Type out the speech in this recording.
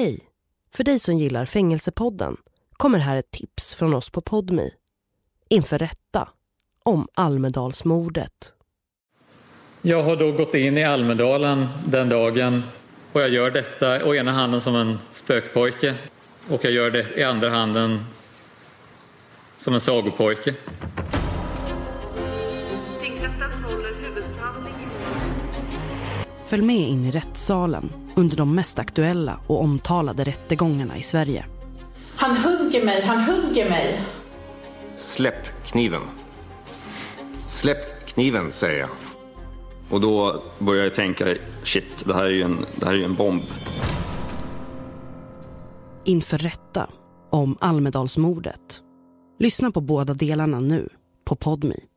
Hej! För dig som gillar Fängelsepodden kommer här ett tips från oss på Podmi. Inför rätta om Almedalsmordet. Jag har då gått in i Almedalen den dagen och jag gör detta å ena handen som en spökpojke och jag gör det i andra handen som en sagopojke. Följ med in i rättssalen under de mest aktuella och omtalade rättegångarna i Sverige. Han hugger mig, han hugger mig. Släpp kniven. Släpp kniven, säger jag. Och då börjar jag tänka, shit, det här är ju en, det här är ju en bomb. Inför rätta om Almedalsmordet. Lyssna på båda delarna nu på Podmi.